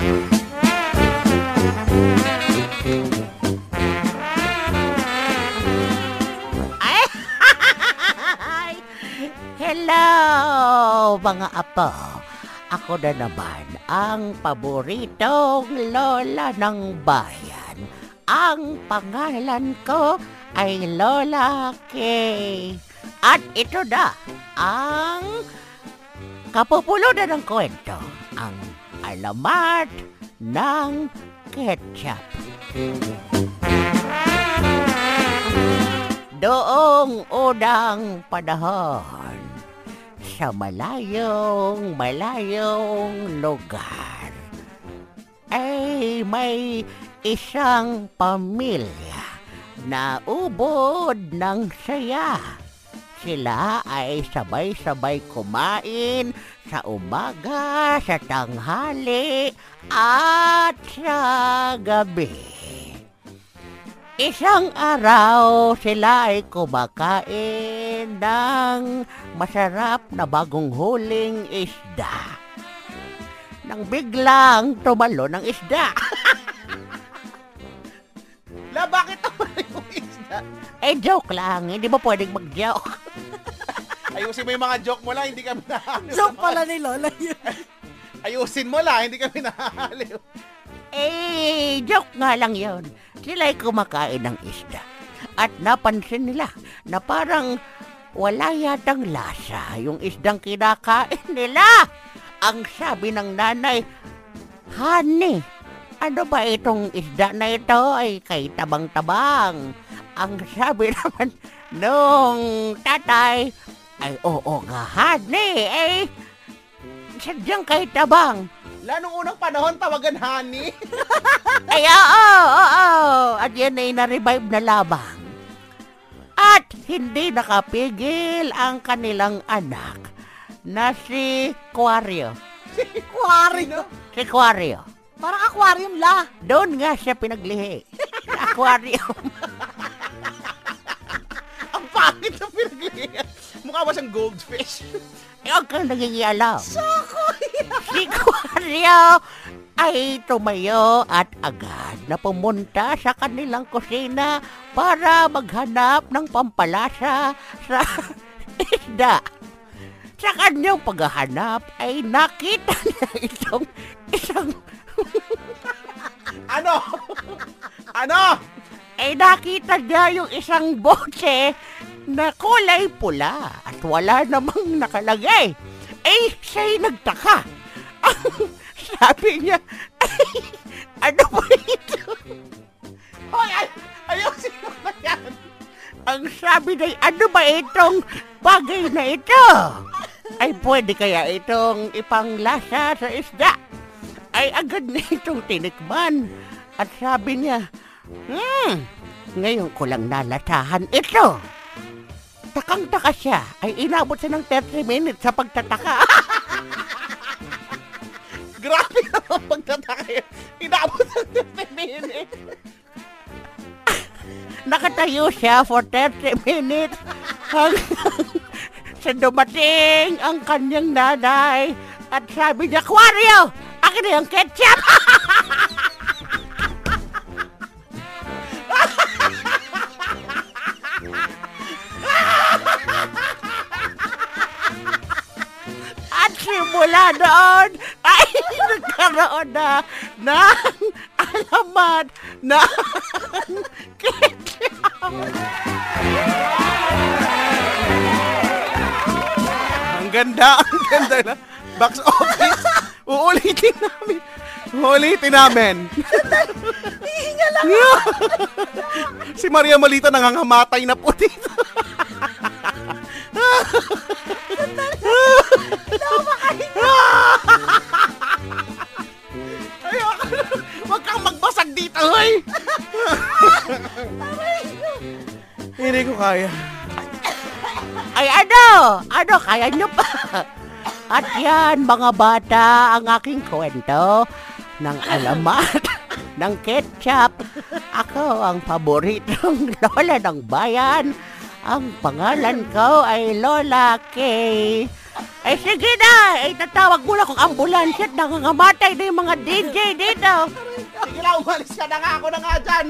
Hello, mga apo. Ako na naman ang paboritong lola ng bayan. Ang pangalan ko ay Lola Kay. At ito na ang kapupulunan ng kwento. Ang alamat ng ketchup. Doong unang panahon, sa malayong malayong lugar, ay may isang pamilya na ubod ng saya. Sila ay sabay-sabay kumain sa umaga, sa tanghali, at sa gabi. Isang araw sila ay kumakain ng masarap na bagong huling isda. Nang biglang tumalo ng isda. La, bakit naman yung isda? eh, joke lang. Hindi ba pwedeng mag-joke? Ayusin mo yung mga joke mo lang, hindi kami nahaliw. Joke pala ni Lola yun. Ayusin mo lang, hindi kami nahaliw. Eh, joke nga lang yon. Sila ay kumakain ng isda. At napansin nila na parang wala yatang lasa yung isdang kinakain nila. Ang sabi ng nanay, Honey, ano ba itong isda na ito ay kay tabang-tabang? Ang sabi naman nung tatay, ay oo nga, honey, eh, sadyang kay tabang. La, nung unang panahon, tawagan honey. Ay, oo, oo. At yan ay na-revive na labang. At hindi nakapigil ang kanilang anak na si Quario. Aquarium. Si Quario. Parang aquarium la. Doon nga siya pinaglihi. Aquarium. Mukha ba siyang goldfish? Huwag kang nangingialam. Si Quario ay tumayo at agad na pumunta sa kanilang kusina para maghanap ng pampalasa sa isda. Sa kanyang paghahanap ay nakita niya itong isang Ano? ano? Ay nakita niya yung isang botse na kulay pula at wala namang nakalagay. Eh, siya'y nagtaka. Sabi niya, ay, ano ba ito? Hoy, ay, ayusin mo na yan. Ang sabi niya, ano ba itong bagay na ito? Ay, pwede kaya itong ipanglasa sa isda? Ay, agad na itong tinikman. At sabi niya, Hmm, ngayon ko lang nalatahan ito. Takang-taka siya. Ay, inabot siya ng 30 minutes sa pagtataka. Grabe naman pagtataka yun. Inabot ng 50 minutes. Nakatayo siya for 30 minutes hanggang sa dumating ang kanyang nanay at sabi niya, Aquario! Akin na yung ketchup! Doon ay nagkaroon na ng alamat ketchup. Ang ganda, ang ganda na. Box office. Uulitin namin. Uulitin namin. Hihinga lang. si Maria Malita nangangamatay na po dito. Hindi ko kaya. Ay ano? Ano, kaya nyo pa? At yan, mga bata, ang aking kwento ng alamat ng ketchup. Ako ang paboritong lola ng bayan. Ang pangalan ko ay Lola Kay. Ay sige na, ay tatawag mo na kung ambulansya at nangangamatay na yung mga DJ dito. Sige lang, umalis ka na nga ako na nga dyan.